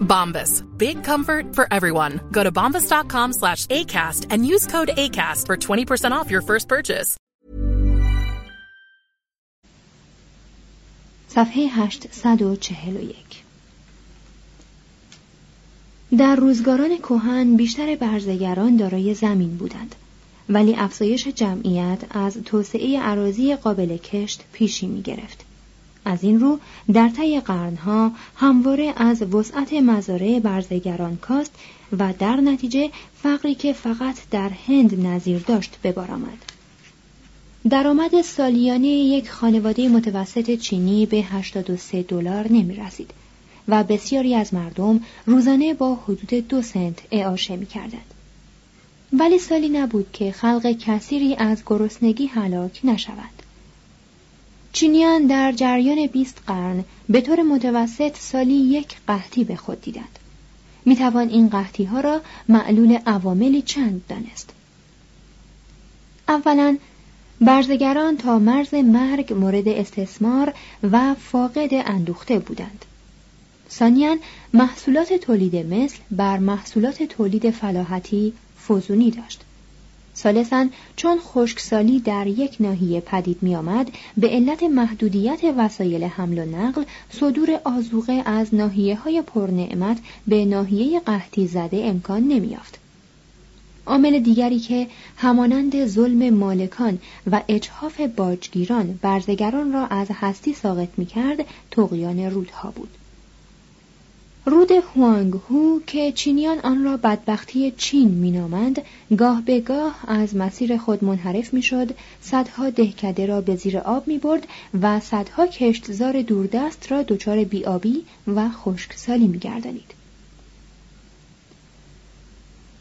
Bombas. Big comfort for everyone. Go to bombas.com slash ACAST and use code ACAST for 20% off your first purchase. صفحه 841 در روزگاران کهن بیشتر برزگران دارای زمین بودند ولی افزایش جمعیت از توسعه عراضی قابل کشت پیشی می گرفت. از این رو در طی قرنها همواره از وسعت مزارع برزگران کاست و در نتیجه فقری که فقط در هند نظیر داشت به بار آمد. درآمد سالیانه یک خانواده متوسط چینی به 83 دلار نمی رسید و بسیاری از مردم روزانه با حدود دو سنت اعاشه می کردند. ولی سالی نبود که خلق کثیری از گرسنگی هلاک نشوند. چینیان در جریان 20 قرن به طور متوسط سالی یک قحطی به خود دیدند. می توان این قحطی ها را معلول عواملی چند دانست. اولا برزگران تا مرز مرگ مورد استثمار و فاقد اندوخته بودند. ثانیا محصولات تولید مثل بر محصولات تولید فلاحتی فزونی داشت. ثالثا چون خشکسالی در یک ناحیه پدید می آمد به علت محدودیت وسایل حمل و نقل صدور آزوقه از ناحیه های پرنعمت به ناحیه قحطی زده امکان نمی یافت. عامل دیگری که همانند ظلم مالکان و اجحاف باجگیران برزگران را از هستی ساقط می کرد تقیان رودها بود. رود هوانگ هو که چینیان آن را بدبختی چین مینامند گاه به گاه از مسیر خود منحرف می‌شد صدها دهکده را به زیر آب می برد و صدها کشتزار دوردست را دچار بیابی و خشکسالی می گردانید.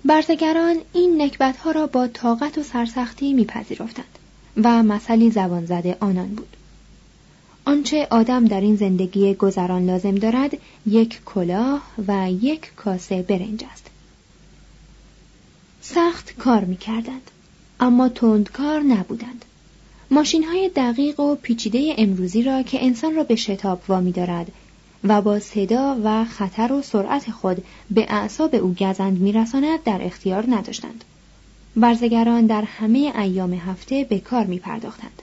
برزگران این نکبتها را با طاقت و سرسختی میپذیرفتند و مثلی زبان زده آنان بود. آنچه آدم در این زندگی گذران لازم دارد یک کلاه و یک کاسه برنج است. سخت کار می کردند اما تندکار نبودند. ماشین های دقیق و پیچیده امروزی را که انسان را به شتاب وامی دارد و با صدا و خطر و سرعت خود به اعصاب او گزند میرساند در اختیار نداشتند. برزگران در همه ایام هفته به کار می پرداختند.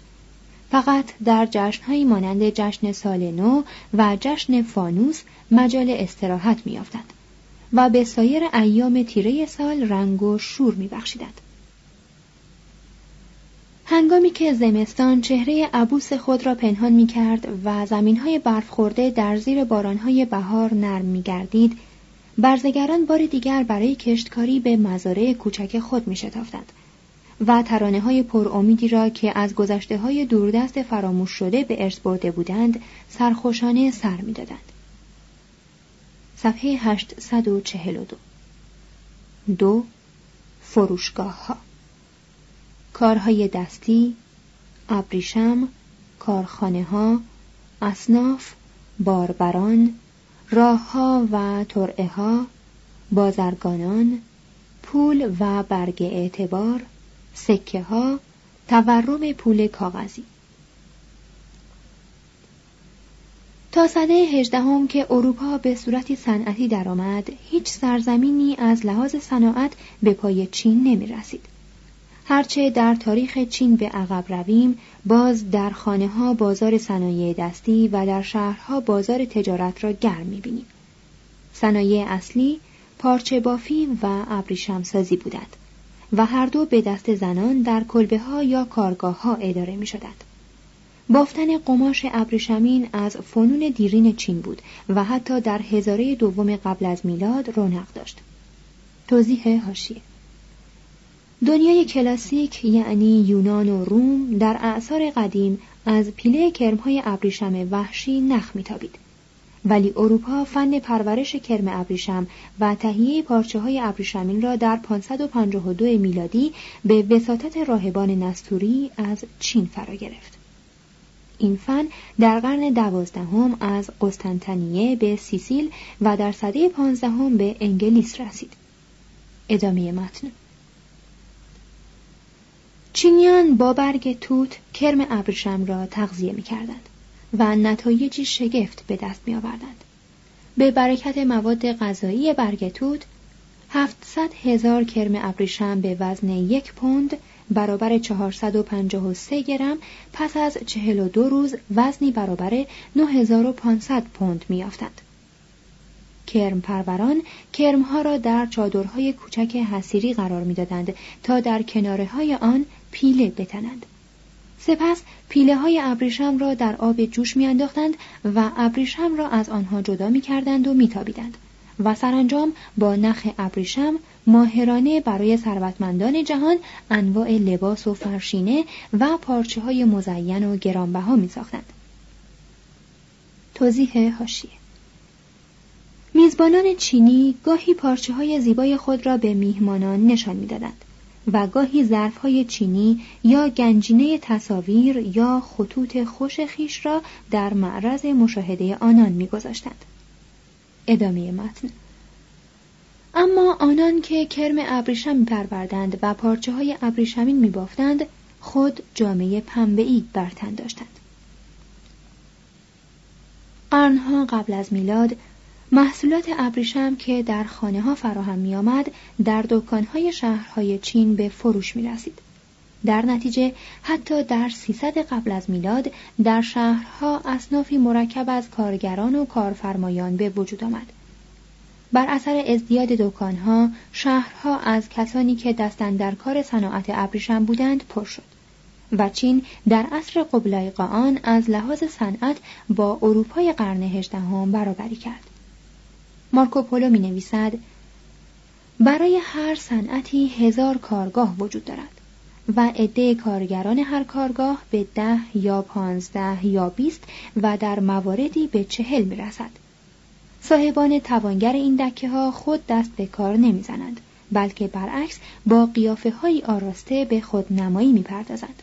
فقط در جشنهایی مانند جشن سال نو و جشن فانوس مجال استراحت میافتند و به سایر ایام تیره سال رنگ و شور میبخشیدند هنگامی که زمستان چهره عبوس خود را پنهان می کرد و زمین های برف خورده در زیر باران های بهار نرم می گردید، برزگران بار دیگر برای کشتکاری به مزارع کوچک خود می شتافتند و ترانه های پر امیدی را که از گذشته های دوردست فراموش شده به ارث برده بودند سرخوشانه سر می دادند. صفحه 842 دو فروشگاه ها کارهای دستی ابریشم کارخانه ها اصناف باربران راه ها و ترعه ها بازرگانان پول و برگ اعتبار سکه ها تورم پول کاغذی تا سده هجدهم که اروپا به صورتی صنعتی درآمد هیچ سرزمینی از لحاظ صناعت به پای چین نمی رسید. هرچه در تاریخ چین به عقب رویم باز در خانه ها بازار صنایع دستی و در شهرها بازار تجارت را گرم می بینیم. صنایع اصلی پارچه بافی و ابریشم سازی بودند و هر دو به دست زنان در کلبه ها یا کارگاه ها اداره می شدند. بافتن قماش ابریشمین از فنون دیرین چین بود و حتی در هزاره دوم قبل از میلاد رونق داشت. توضیح هاشیه دنیای کلاسیک یعنی یونان و روم در اعثار قدیم از پیله کرمهای ابریشم وحشی نخ میتابید ولی اروپا فن پرورش کرم ابریشم و تهیه پارچه های ابریشمین را در 552 میلادی به وساطت راهبان نستوری از چین فرا گرفت. این فن در قرن دوازدهم از قسطنطنیه به سیسیل و در سده پانزدهم به انگلیس رسید. ادامه متن چینیان با برگ توت کرم ابریشم را تغذیه می کردند و نتایجی شگفت به دست می آوردند. به برکت مواد غذایی برگ توت 700 هزار کرم ابریشم به وزن یک پوند برابر 453 گرم پس از 42 روز وزنی برابر 9500 پوند میافتند. کرم پروران کرمها را در چادرهای کوچک حسیری قرار می‌دادند تا در کناره های آن پیله بتنند. سپس پیله های ابریشم را در آب جوش میانداختند و ابریشم را از آنها جدا می کردند و میتابیدند و سرانجام با نخ ابریشم ماهرانه برای ثروتمندان جهان انواع لباس و فرشینه و پارچه های مزین و گرانبها می ساختند. توضیح هاشیه میزبانان چینی گاهی پارچه های زیبای خود را به میهمانان نشان می‌دادند و گاهی ظرف های چینی یا گنجینه تصاویر یا خطوط خوش خیش را در معرض مشاهده آنان میگذاشتند. ادامه متن اما آنان که کرم ابریشم میپروردند و پارچه های ابریشمین میبافتند خود جامعه پنبهای بر تن داشتند قرنها قبل از میلاد محصولات ابریشم که در خانه ها فراهم می آمد در دکانهای شهرهای چین به فروش می رسید. در نتیجه حتی در 300 قبل از میلاد در شهرها اصنافی مرکب از کارگران و کارفرمایان به وجود آمد. بر اثر ازدیاد دکانها شهرها از کسانی که دستن در کار صناعت ابریشم بودند پر شد و چین در عصر قبلای آن از لحاظ صنعت با اروپای قرن هجدهم برابری کرد مارکوپولو می نویسد برای هر صنعتی هزار کارگاه وجود دارد و عده کارگران هر کارگاه به ده یا پانزده یا بیست و در مواردی به چهل می رسد. صاحبان توانگر این دکه ها خود دست به کار نمی‌زنند بلکه برعکس با قیافه های آراسته به خود نمایی می پردازند.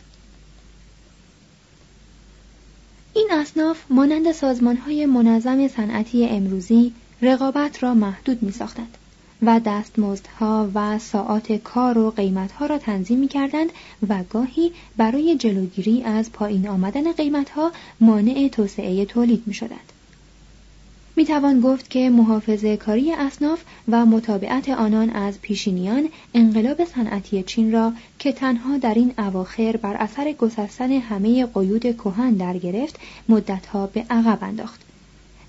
این اصناف مانند سازمان های منظم صنعتی امروزی رقابت را محدود می ساختند و دستمزدها و ساعات کار و قیمتها را تنظیم می کردند و گاهی برای جلوگیری از پایین آمدن قیمتها مانع توسعه تولید می شدند. می توان گفت که محافظه کاری اصناف و مطابعت آنان از پیشینیان انقلاب صنعتی چین را که تنها در این اواخر بر اثر گسستن همه قیود کهن در گرفت مدتها به عقب انداخت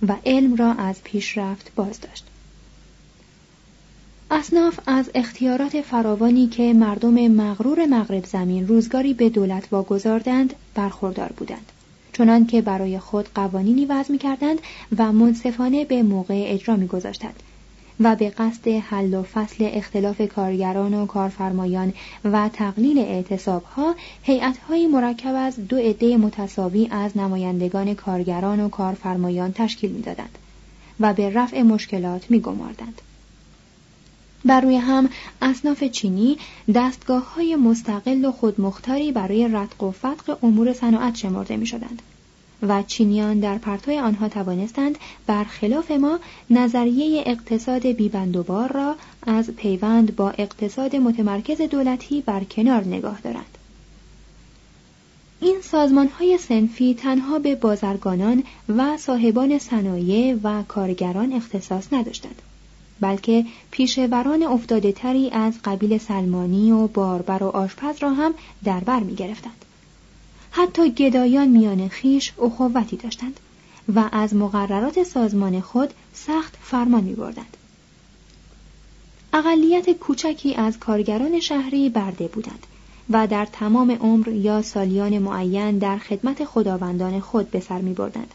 و علم را از پیشرفت باز داشت. اصناف از اختیارات فراوانی که مردم مغرور مغرب زمین روزگاری به دولت واگذاردند برخوردار بودند. چنان که برای خود قوانینی وضع کردند و منصفانه به موقع اجرا گذاشتند و به قصد حل و فصل اختلاف کارگران و کارفرمایان و تقلیل اعتصابها هیئت‌های مرکب از دو عده متساوی از نمایندگان کارگران و کارفرمایان تشکیل می‌دادند و به رفع مشکلات میگماردند بر روی هم اصناف چینی دستگاه های مستقل و خودمختاری برای رتق و فتق امور صناعت شمرده می شدند. و چینیان در پرتوی آنها توانستند برخلاف ما نظریه اقتصاد بیبندوبار را از پیوند با اقتصاد متمرکز دولتی بر کنار نگاه دارند. این سازمان های سنفی تنها به بازرگانان و صاحبان صنایع و کارگران اختصاص نداشتند بلکه پیشوران افتاده تری از قبیل سلمانی و باربر و آشپز را هم در بر می گرفتند. حتی گدایان میان خیش اخوتی داشتند و از مقررات سازمان خود سخت فرمان می بردند. اقلیت کوچکی از کارگران شهری برده بودند و در تمام عمر یا سالیان معین در خدمت خداوندان خود به سر می بردند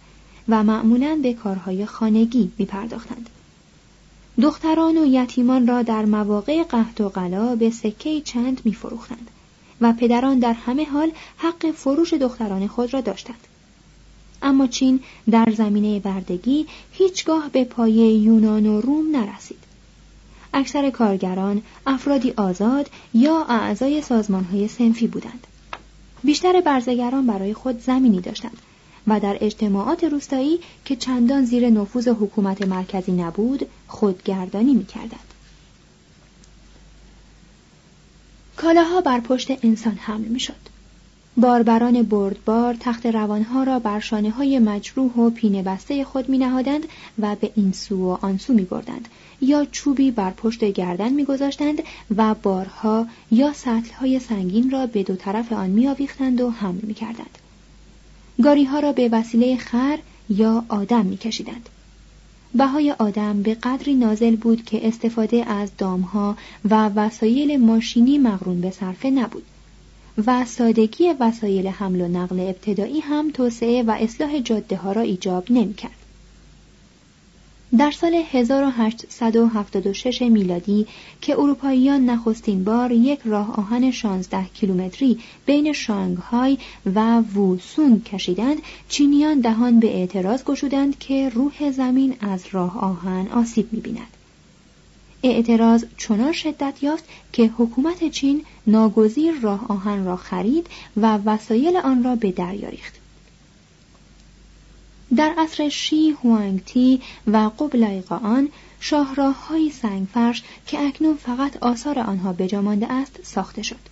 و معمولا به کارهای خانگی می پرداختند. دختران و یتیمان را در مواقع قحط و قلا به سکه چند می فروختند و پدران در همه حال حق فروش دختران خود را داشتند. اما چین در زمینه بردگی هیچگاه به پایه یونان و روم نرسید. اکثر کارگران افرادی آزاد یا اعضای سازمانهای سنفی بودند. بیشتر برزگران برای خود زمینی داشتند و در اجتماعات روستایی که چندان زیر نفوذ حکومت مرکزی نبود خودگردانی می‌کردند. کالاها بر پشت انسان حمل می‌شد. باربران بردبار تخت روانها را بر شانه های مجروح و پینه بسته خود می نهادند و به این سو و آن سو می بردند یا چوبی بر پشت گردن می گذاشتند و بارها یا های سنگین را به دو طرف آن می آویختند و حمل می کردند. گاری ها را به وسیله خر یا آدم می کشیدند. بهای آدم به قدری نازل بود که استفاده از دامها و وسایل ماشینی مغرون به صرفه نبود. و سادگی وسایل حمل و نقل ابتدایی هم توسعه و اصلاح جاده ها را ایجاب نمی کرد. در سال 1876 میلادی که اروپاییان نخستین بار یک راه آهن 16 کیلومتری بین شانگهای و ووسون کشیدند چینیان دهان به اعتراض گشودند که روح زمین از راه آهن آسیب می‌بیند اعتراض چنان شدت یافت که حکومت چین ناگزیر راه آهن را خرید و وسایل آن را به دریا ریخت. در عصر شی هوانگتی و قبل آن شاهراه های سنگفرش که اکنون فقط آثار آنها بجا مانده است ساخته شد.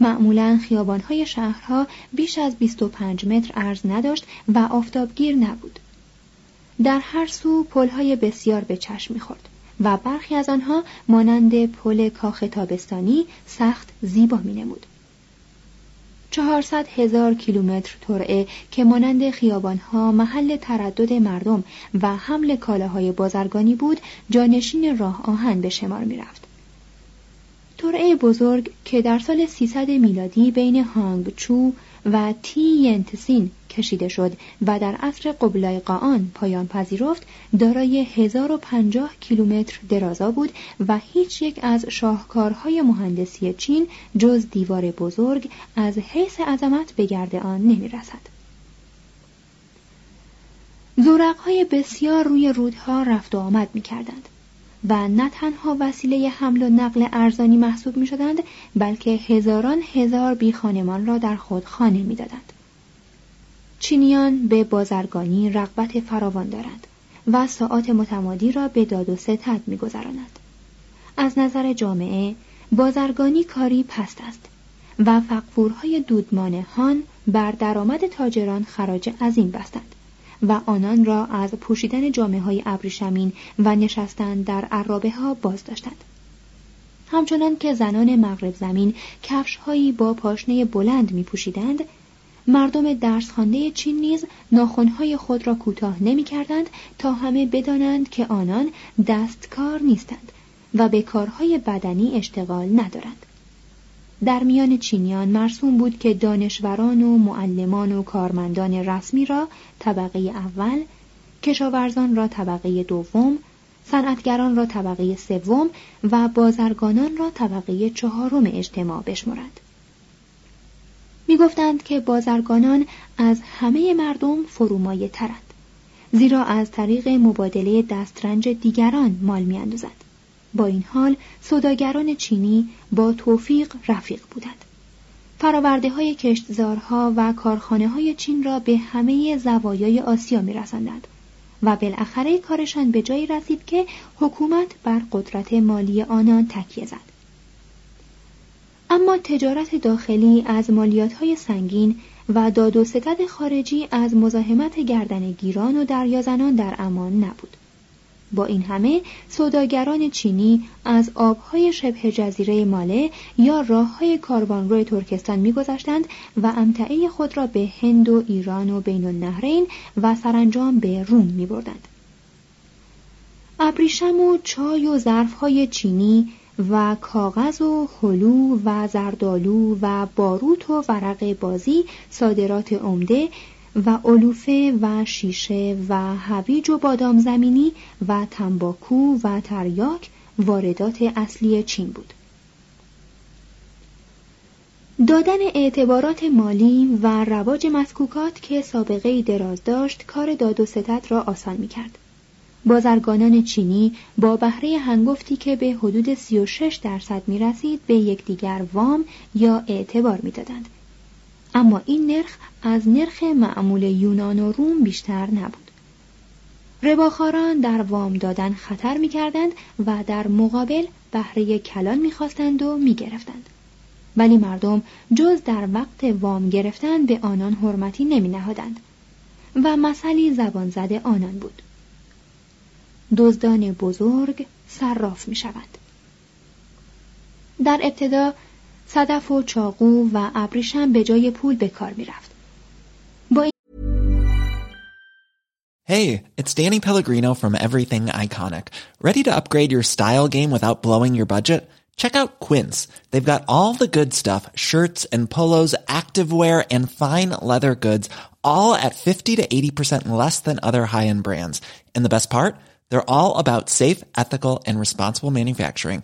معمولا خیابان های شهرها بیش از 25 متر عرض نداشت و آفتابگیر نبود. در هر سو پلهای بسیار به چشم می‌خورد. و برخی از آنها مانند پل کاخ تابستانی سخت زیبا می نمود. چهارصد هزار کیلومتر ترعه که مانند خیابانها محل تردد مردم و حمل کالاهای بازرگانی بود جانشین راه آهن به شمار می رفت. ترعه بزرگ که در سال 300 میلادی بین هانگ چو و تی ینتسین کشیده شد و در عصر قبلای قاان پایان پذیرفت دارای 1050 کیلومتر درازا بود و هیچ یک از شاهکارهای مهندسی چین جز دیوار بزرگ از حیث عظمت به گرد آن نمی رسد. زورقهای بسیار روی رودها رفت و آمد می کردند. و نه تنها وسیله حمل و نقل ارزانی محسوب می شدند بلکه هزاران هزار بی خانمان را در خود خانه می دادند. چینیان به بازرگانی رغبت فراوان دارند و ساعات متمادی را به داد و ستد می گذرانند. از نظر جامعه بازرگانی کاری پست است و فقفورهای دودمان هان بر درآمد تاجران خراج عظیم بستند. و آنان را از پوشیدن جامعه های ابریشمین و نشستن در عرابه ها باز داشتند. همچنان که زنان مغرب زمین کفش هایی با پاشنه بلند می پوشیدند، مردم درس خانده چین نیز ناخونهای خود را کوتاه نمی کردند تا همه بدانند که آنان دستکار نیستند و به کارهای بدنی اشتغال ندارند. در میان چینیان مرسوم بود که دانشوران و معلمان و کارمندان رسمی را طبقه اول، کشاورزان را طبقه دوم، صنعتگران را طبقه سوم و بازرگانان را طبقه چهارم اجتماع بشمرند. می‌گفتند که بازرگانان از همه مردم فرومایه ترند زیرا از طریق مبادله دسترنج دیگران مال میاندازند با این حال سوداگران چینی با توفیق رفیق بودند. فراورده های کشتزارها و کارخانه های چین را به همه زوایای آسیا می رسندند و بالاخره کارشان به جایی رسید که حکومت بر قدرت مالی آنان تکیه زد. اما تجارت داخلی از مالیات های سنگین و داد و ستد خارجی از مزاحمت گیران و دریازنان در امان نبود با این همه سوداگران چینی از آبهای شبه جزیره ماله یا راه های کاروانرو ترکستان میگذشتند و امتعه خود را به هند و ایران و بین النهرین و سرانجام به روم می بردند. ابریشم و چای و ظرفهای چینی و کاغذ و هلو و زردالو و باروت و ورق بازی صادرات عمده و علوفه و شیشه و هویج و بادام زمینی و تنباکو و تریاک واردات اصلی چین بود. دادن اعتبارات مالی و رواج مسکوکات که سابقه دراز داشت کار داد و ستد را آسان می کرد. بازرگانان چینی با بهره هنگفتی که به حدود 36 درصد می رسید به یکدیگر وام یا اعتبار می دادند. اما این نرخ از نرخ معمول یونان و روم بیشتر نبود. رباخاران در وام دادن خطر می کردند و در مقابل بهره کلان می خواستند و می گرفتند. ولی مردم جز در وقت وام گرفتن به آنان حرمتی نمی نهادند و مسئله زبان زده آنان بود. دزدان بزرگ صراف می شوند. در ابتدا صدف و چاقو و ابریشم به جای پول به کار می رفت. با Hey, it's Danny Pellegrino from Everything Iconic. Ready to upgrade your style game without blowing your budget? Check out Quince. They've got all the good stuff, shirts and polos, activewear and fine leather goods, all at 50 to 80% less than other high-end brands. And the best part? They're all about safe, ethical, and responsible manufacturing.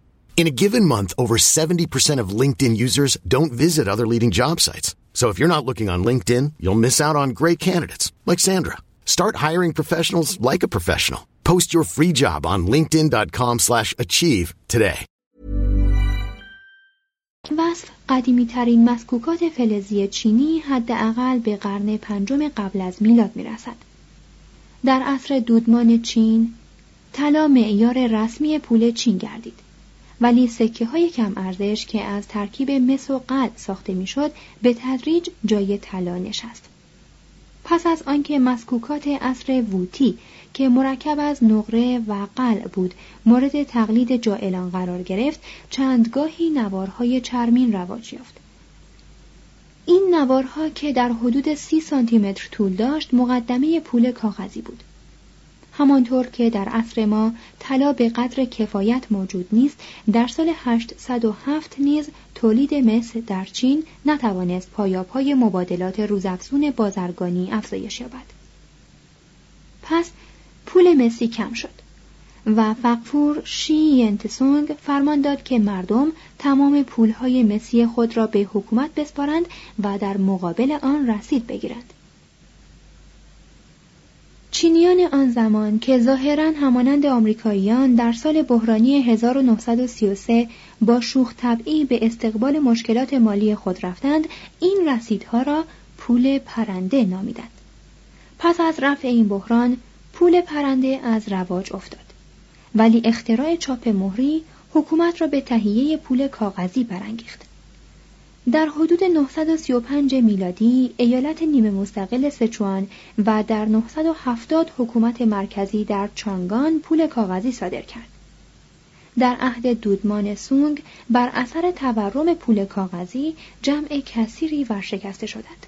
In a given month, over 70% of LinkedIn users don't visit other leading job sites. So if you're not looking on LinkedIn, you'll miss out on great candidates like Sandra. Start hiring professionals like a professional. Post your free job on linkedin.com/achieve today. وصف قدیمی ترین مسکوکات فلزی چینی حداقل به قرن پنجم قبل از میلاد میرسد. در عصر دودمان چین، طلا معیار رسمی پول چین گردید. ولی سکه های کم ارزش که از ترکیب مس و قلب ساخته می‌شد به تدریج جای طلا نشست. پس از آنکه مسکوکات اصر ووتی که مرکب از نقره و قلع بود مورد تقلید جائلان قرار گرفت چندگاهی نوارهای چرمین رواج یافت این نوارها که در حدود سی سانتیمتر طول داشت مقدمه پول کاغذی بود همانطور که در عصر ما طلا به قدر کفایت موجود نیست در سال 807 نیز تولید مس در چین نتوانست پایاپای مبادلات روزافزون بازرگانی افزایش یابد. پس پول مسی کم شد و فقفور شی ینتسونگ فرمان داد که مردم تمام پولهای مسی خود را به حکومت بسپارند و در مقابل آن رسید بگیرند. چینیان آن زمان که ظاهرا همانند آمریکاییان در سال بحرانی 1933 با شوخ طبعی به استقبال مشکلات مالی خود رفتند این رسیدها را پول پرنده نامیدند. پس از رفع این بحران پول پرنده از رواج افتاد. ولی اختراع چاپ مهری حکومت را به تهیه پول کاغذی برانگیخت. در حدود 935 میلادی ایالت نیمه مستقل سچوان و در 970 حکومت مرکزی در چانگان پول کاغذی صادر کرد. در عهد دودمان سونگ بر اثر تورم پول کاغذی جمع کثیری ورشکسته شدند.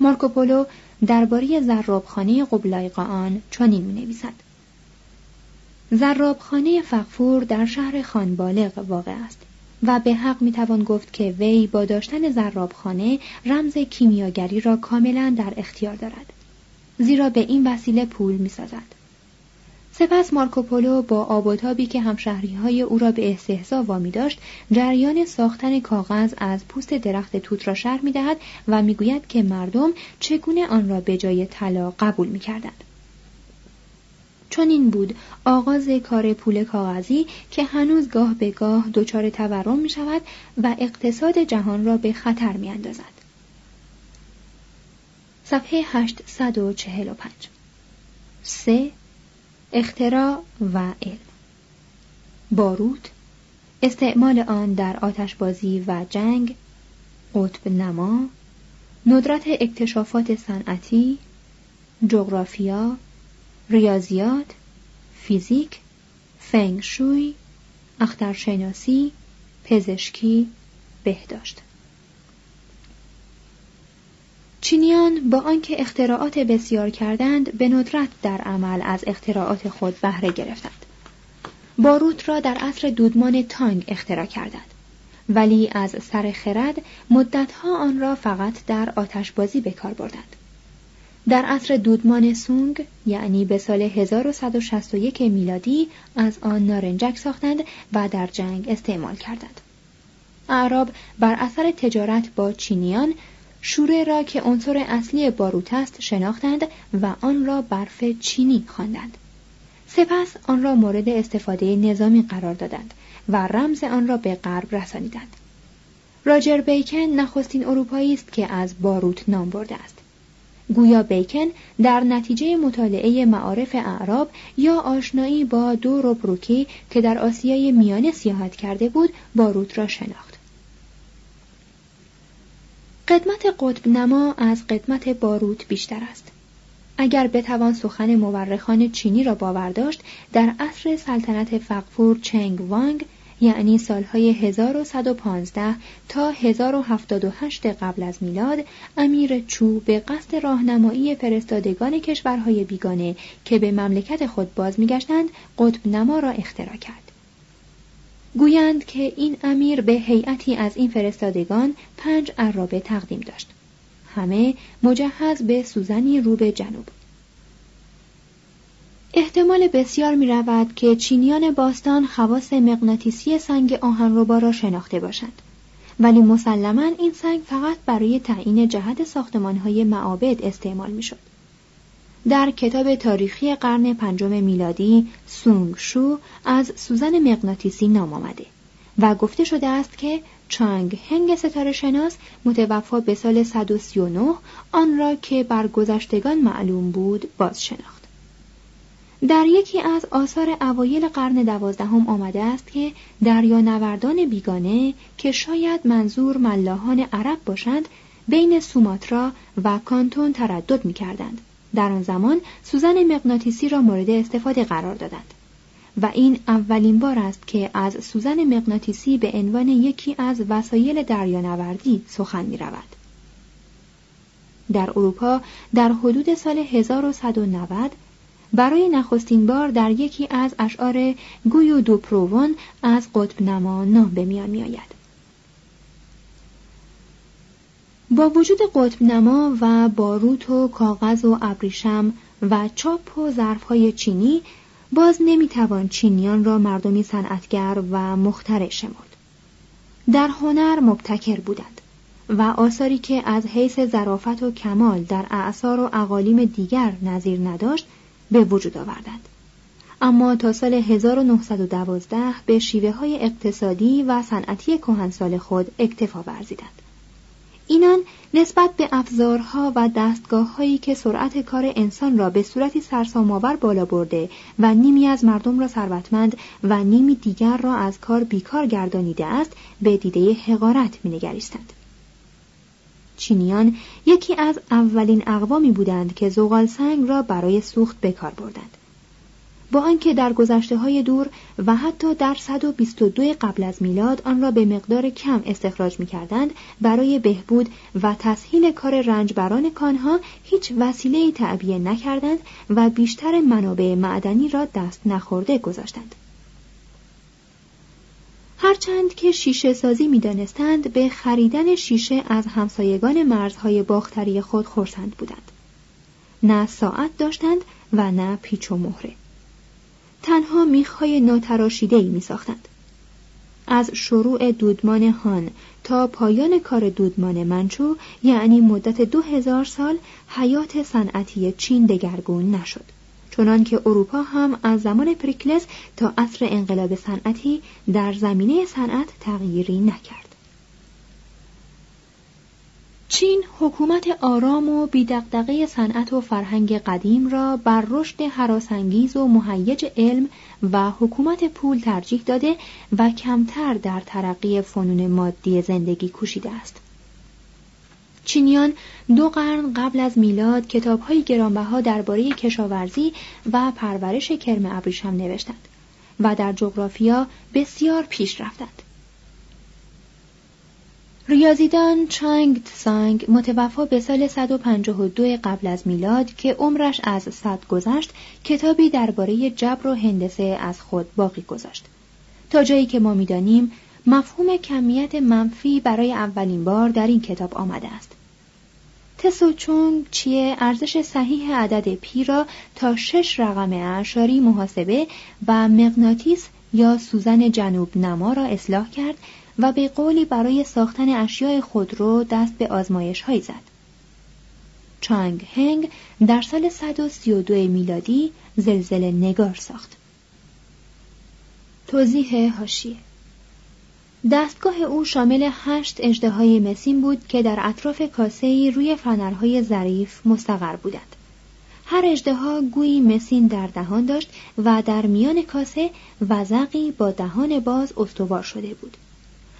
مارکوپولو درباره زرابخانه قبلای آن چنین می نویسد. زرابخانه فقفور در شهر خانبالغ واقع است. و به حق می‌توان گفت که وی با داشتن زرابخانه رمز کیمیاگری را کاملا در اختیار دارد زیرا به این وسیله پول می‌سازد سپس مارکوپولو با آبوتابی که همشهری های او را به استهزا وامی داشت جریان ساختن کاغذ از پوست درخت توت را شرح می دهد و می‌گوید که مردم چگونه آن را به جای طلا قبول می کردند. چون این بود آغاز کار پول کاغذی که هنوز گاه به گاه دچار تورم می شود و اقتصاد جهان را به خطر می اندازد. صفحه 845 3. اختراع و علم باروت استعمال آن در آتشبازی و جنگ قطب نما ندرت اکتشافات صنعتی جغرافیا ریاضیات فیزیک فنگشوی اخترشناسی پزشکی بهداشت. چینیان با آنکه اختراعات بسیار کردند به ندرت در عمل از اختراعات خود بهره گرفتند. باروت را در عصر دودمان تانگ اختراع کردند. ولی از سر خرد مدتها آن را فقط در آتشبازی به کار بردند. در عصر دودمان سونگ یعنی به سال 1161 میلادی از آن نارنجک ساختند و در جنگ استعمال کردند اعراب بر اثر تجارت با چینیان شوره را که عنصر اصلی باروت است شناختند و آن را برف چینی خواندند. سپس آن را مورد استفاده نظامی قرار دادند و رمز آن را به غرب رسانیدند. راجر بیکن نخستین اروپایی است که از باروت نام برده است. گویا بیکن در نتیجه مطالعه معارف اعراب یا آشنایی با دو روبروکی که در آسیای میانه سیاحت کرده بود باروت را شناخت. قدمت قطب نما از قدمت باروت بیشتر است. اگر بتوان سخن مورخان چینی را باور داشت در عصر سلطنت فقفور چنگ وانگ یعنی سالهای 1115 تا 1078 قبل از میلاد امیر چو به قصد راهنمایی فرستادگان کشورهای بیگانه که به مملکت خود باز میگشتند قطب نما را اختراع کرد. گویند که این امیر به هیئتی از این فرستادگان پنج عرابه تقدیم داشت. همه مجهز به سوزنی رو به جنوب. احتمال بسیار می رود که چینیان باستان خواص مغناطیسی سنگ آهنربا را شناخته باشند ولی مسلما این سنگ فقط برای تعیین جهت ساختمانهای معابد استعمال می شد. در کتاب تاریخی قرن پنجم میلادی سونگ شو از سوزن مغناطیسی نام آمده و گفته شده است که چانگ هنگ ستاره شناس متوفا به سال 139 آن را که بر گذشتگان معلوم بود باز شناخت. در یکی از آثار اوایل قرن دوازدهم آمده است که دریانوردان بیگانه که شاید منظور ملاحان عرب باشند بین سوماترا و کانتون تردد می کردند. در آن زمان سوزن مغناطیسی را مورد استفاده قرار دادند و این اولین بار است که از سوزن مغناطیسی به عنوان یکی از وسایل دریانوردی سخن می رود. در اروپا در حدود سال 1190 برای نخستین بار در یکی از اشعار گویو دو پروون از قطب نما نام به میان می آید. با وجود قطب نما و باروت و کاغذ و ابریشم و چاپ و ظرفهای چینی باز نمی‌توان چینیان را مردمی صنعتگر و مخترع شمرد در هنر مبتکر بودند و آثاری که از حیث ظرافت و کمال در اعثار و اقالیم دیگر نظیر نداشت به وجود آوردند. اما تا سال 1912 به شیوه های اقتصادی و صنعتی کهنسال خود اکتفا ورزیدند. اینان نسبت به افزارها و دستگاه هایی که سرعت کار انسان را به صورتی سرسام‌آور بالا برده و نیمی از مردم را ثروتمند و نیمی دیگر را از کار بیکار گردانیده است به دیده حقارت مینگریستند. چینیان یکی از اولین اقوامی بودند که زغال سنگ را برای سوخت به کار بردند با آنکه در گذشته های دور و حتی در 122 قبل از میلاد آن را به مقدار کم استخراج می کردند برای بهبود و تسهیل کار رنجبران کانها هیچ وسیله تعبیه نکردند و بیشتر منابع معدنی را دست نخورده گذاشتند. هرچند که شیشه سازی می دانستند به خریدن شیشه از همسایگان مرزهای باختری خود خورسند بودند. نه ساعت داشتند و نه پیچ و مهره. آنها میخهای ناتراشیده‌ای میساختند از شروع دودمان هان تا پایان کار دودمان منچو یعنی مدت دو هزار سال حیات صنعتی چین دگرگون نشد چنان که اروپا هم از زمان پریکلس تا عصر انقلاب صنعتی در زمینه صنعت تغییری نکرد چین حکومت آرام و بیدقدقه صنعت و فرهنگ قدیم را بر رشد حراسانگیز و مهیج علم و حکومت پول ترجیح داده و کمتر در ترقی فنون مادی زندگی کوشیده است. چینیان دو قرن قبل از میلاد کتابهای گرانبها درباره کشاورزی و پرورش کرم ابریشم نوشتند و در جغرافیا بسیار پیش رفتند. ریاضیدان چانگ تسانگ متوفا به سال 152 قبل از میلاد که عمرش از صد گذشت کتابی درباره جبر و هندسه از خود باقی گذاشت تا جایی که ما می‌دانیم مفهوم کمیت منفی برای اولین بار در این کتاب آمده است تسوچونگ چیه ارزش صحیح عدد پی را تا شش رقم اعشاری محاسبه و مغناطیس یا سوزن جنوب نما را اصلاح کرد و به قولی برای ساختن اشیاء خودرو دست به آزمایش هایی زد. چانگ هنگ در سال 132 میلادی زلزله نگار ساخت. توضیح هاشیه دستگاه او شامل هشت اجدهای مسین بود که در اطراف کاسه روی فنرهای ظریف مستقر بودند. هر اجدها گویی مسین در دهان داشت و در میان کاسه وزقی با دهان باز استوار شده بود.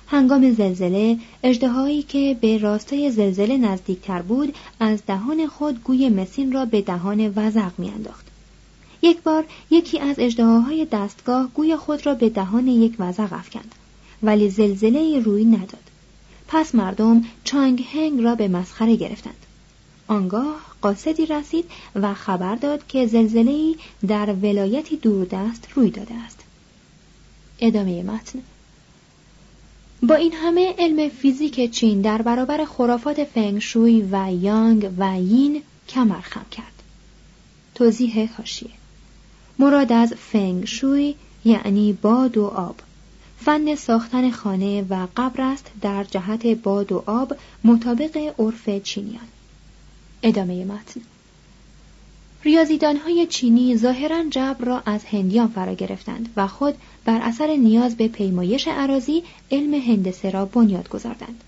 هنگام زلزله اجدهایی که به راستای زلزله نزدیکتر بود از دهان خود گوی مسین را به دهان وزق میانداخت یک بار یکی از اجدهاهای دستگاه گوی خود را به دهان یک وزق افکند ولی زلزله روی نداد. پس مردم چانگ هنگ را به مسخره گرفتند. آنگاه قاصدی رسید و خبر داد که زلزله در ولایتی دوردست روی داده است. ادامه متن. با این همه علم فیزیک چین در برابر خرافات فنگشوی و یانگ و یین کمر خم کرد. توضیح حاشیه. مراد از فنگشوی یعنی باد و آب. فن ساختن خانه و قبر است در جهت باد و آب مطابق عرف چینیان ادامه متن ریاضیدانهای چینی ظاهرا جبر را از هندیان فرا گرفتند و خود بر اثر نیاز به پیمایش عراضی علم هندسه را بنیاد گذاردند.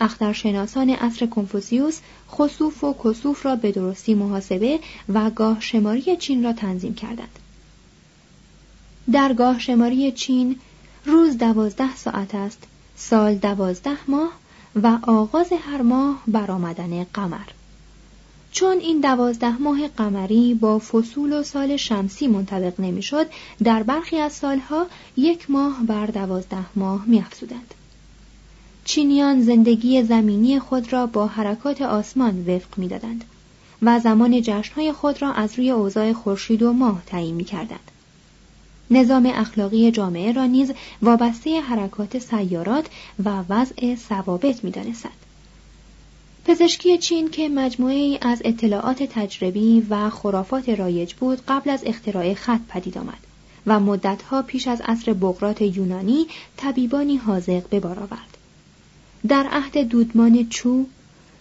اخترشناسان عصر کنفوسیوس خصوف و کسوف را به درستی محاسبه و گاه شماری چین را تنظیم کردند. در گاه شماری چین روز دوازده ساعت است، سال دوازده ماه و آغاز هر ماه برآمدن قمر. چون این دوازده ماه قمری با فصول و سال شمسی منطبق نمی‌شد در برخی از سالها یک ماه بر دوازده ماه میافزودند. چینیان زندگی زمینی خود را با حرکات آسمان وفق می‌دادند و زمان جشنهای خود را از روی اوضاع خورشید و ماه تعیین می‌کردند. نظام اخلاقی جامعه را نیز وابسته حرکات سیارات و وضع ثوابت می‌دانستند پزشکی چین که مجموعه ای از اطلاعات تجربی و خرافات رایج بود قبل از اختراع خط پدید آمد و مدتها پیش از عصر بغرات یونانی طبیبانی حاضق به بار آورد. در عهد دودمان چو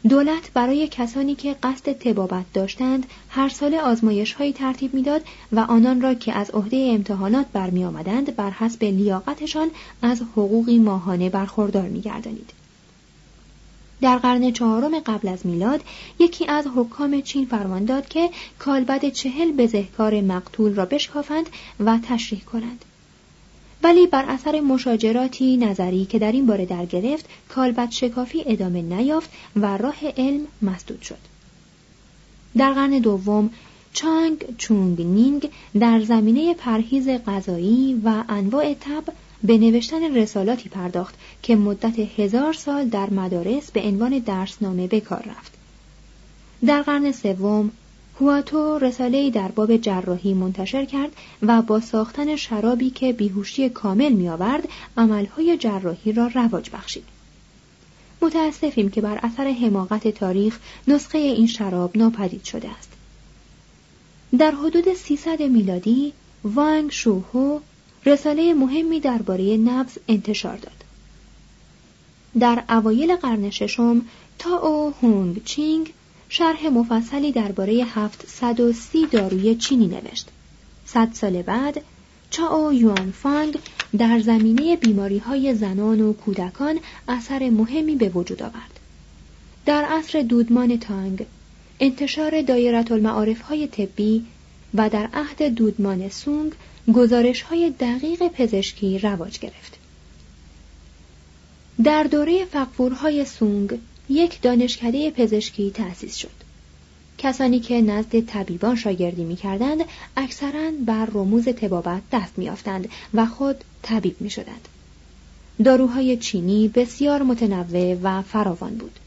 دولت برای کسانی که قصد تبابت داشتند هر سال آزمایش هایی ترتیب می‌داد و آنان را که از عهده امتحانات برمی آمدند بر حسب لیاقتشان از حقوقی ماهانه برخوردار می گردانید. در قرن چهارم قبل از میلاد یکی از حکام چین فرمان داد که کالبد چهل بزهکار مقتول را بشکافند و تشریح کنند ولی بر اثر مشاجراتی نظری که در این باره در گرفت کالبد شکافی ادامه نیافت و راه علم مسدود شد در قرن دوم چانگ چونگ نینگ در زمینه پرهیز غذایی و انواع تب به نوشتن رسالاتی پرداخت که مدت هزار سال در مدارس به عنوان درسنامه به کار رفت. در قرن سوم هواتو رساله‌ای در باب جراحی منتشر کرد و با ساختن شرابی که بیهوشی کامل میآورد عملهای جراحی را رواج بخشید. متاسفیم که بر اثر حماقت تاریخ نسخه این شراب ناپدید شده است. در حدود 300 میلادی وانگ شوهو رساله مهمی درباره نبز انتشار داد. در اوایل قرن ششم او هونگ چینگ شرح مفصلی درباره 730 داروی چینی نوشت. صد سال بعد چاو یوان فانگ در زمینه بیماری های زنان و کودکان اثر مهمی به وجود آورد. در عصر دودمان تانگ انتشار دایرت المعارف های طبی و در عهد دودمان سونگ گزارش های دقیق پزشکی رواج گرفت. در دوره فقفورهای سونگ یک دانشکده پزشکی تأسیس شد. کسانی که نزد طبیبان شاگردی می کردند اکثرا بر رموز تبابت دست می آفتند و خود طبیب می شدند. داروهای چینی بسیار متنوع و فراوان بود.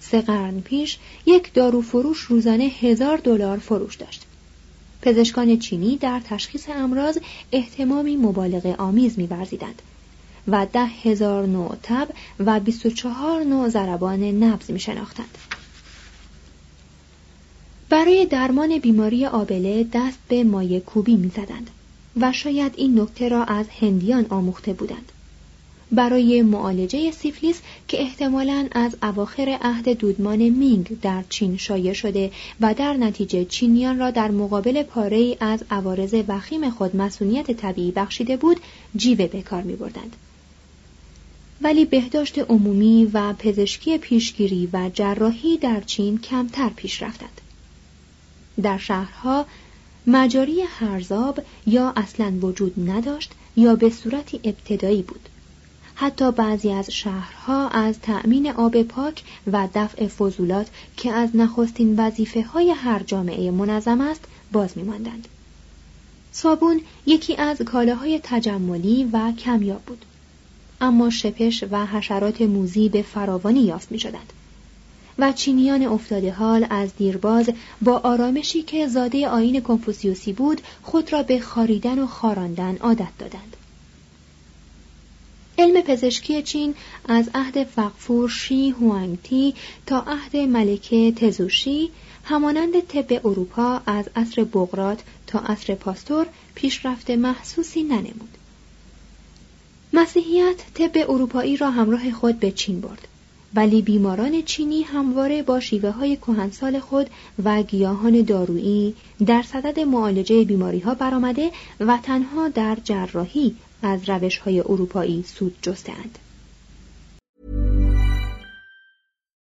سه قرن پیش یک دارو فروش روزانه هزار دلار فروش داشت. پزشکان چینی در تشخیص امراض احتمامی مبالغه آمیز می‌ورزیدند و ده هزار نوع تب و 24 نوع ضربان نبز می شناختند. برای درمان بیماری آبله دست به مایه کوبی می زدند و شاید این نکته را از هندیان آموخته بودند. برای معالجه سیفلیس که احتمالاً از اواخر عهد دودمان مینگ در چین شایع شده و در نتیجه چینیان را در مقابل پاره از عوارض وخیم خود مسئولیت طبیعی بخشیده بود جیوه به کار می بردند. ولی بهداشت عمومی و پزشکی پیشگیری و جراحی در چین کمتر پیش رفتند. در شهرها مجاری هرزاب یا اصلا وجود نداشت یا به صورتی ابتدایی بود. حتی بعضی از شهرها از تأمین آب پاک و دفع فضولات که از نخستین وظیفه های هر جامعه منظم است باز میماندند. صابون یکی از کالاهای تجملی و کمیاب بود. اما شپش و حشرات موزی به فراوانی یافت می شدند. و چینیان افتاده حال از دیرباز با آرامشی که زاده آین کنفوسیوسی بود خود را به خاریدن و خاراندن عادت دادند. علم پزشکی چین از عهد فقفور شی هوانگتی تا عهد ملکه تزوشی همانند طب اروپا از عصر بغرات تا عصر پاستور پیشرفت محسوسی ننمود. مسیحیت طب اروپایی را همراه خود به چین برد. ولی بیماران چینی همواره با شیوه های کهنسال خود و گیاهان دارویی در صدد معالجه بیماری ها برآمده و تنها در جراحی از روش های اروپایی سود جستند.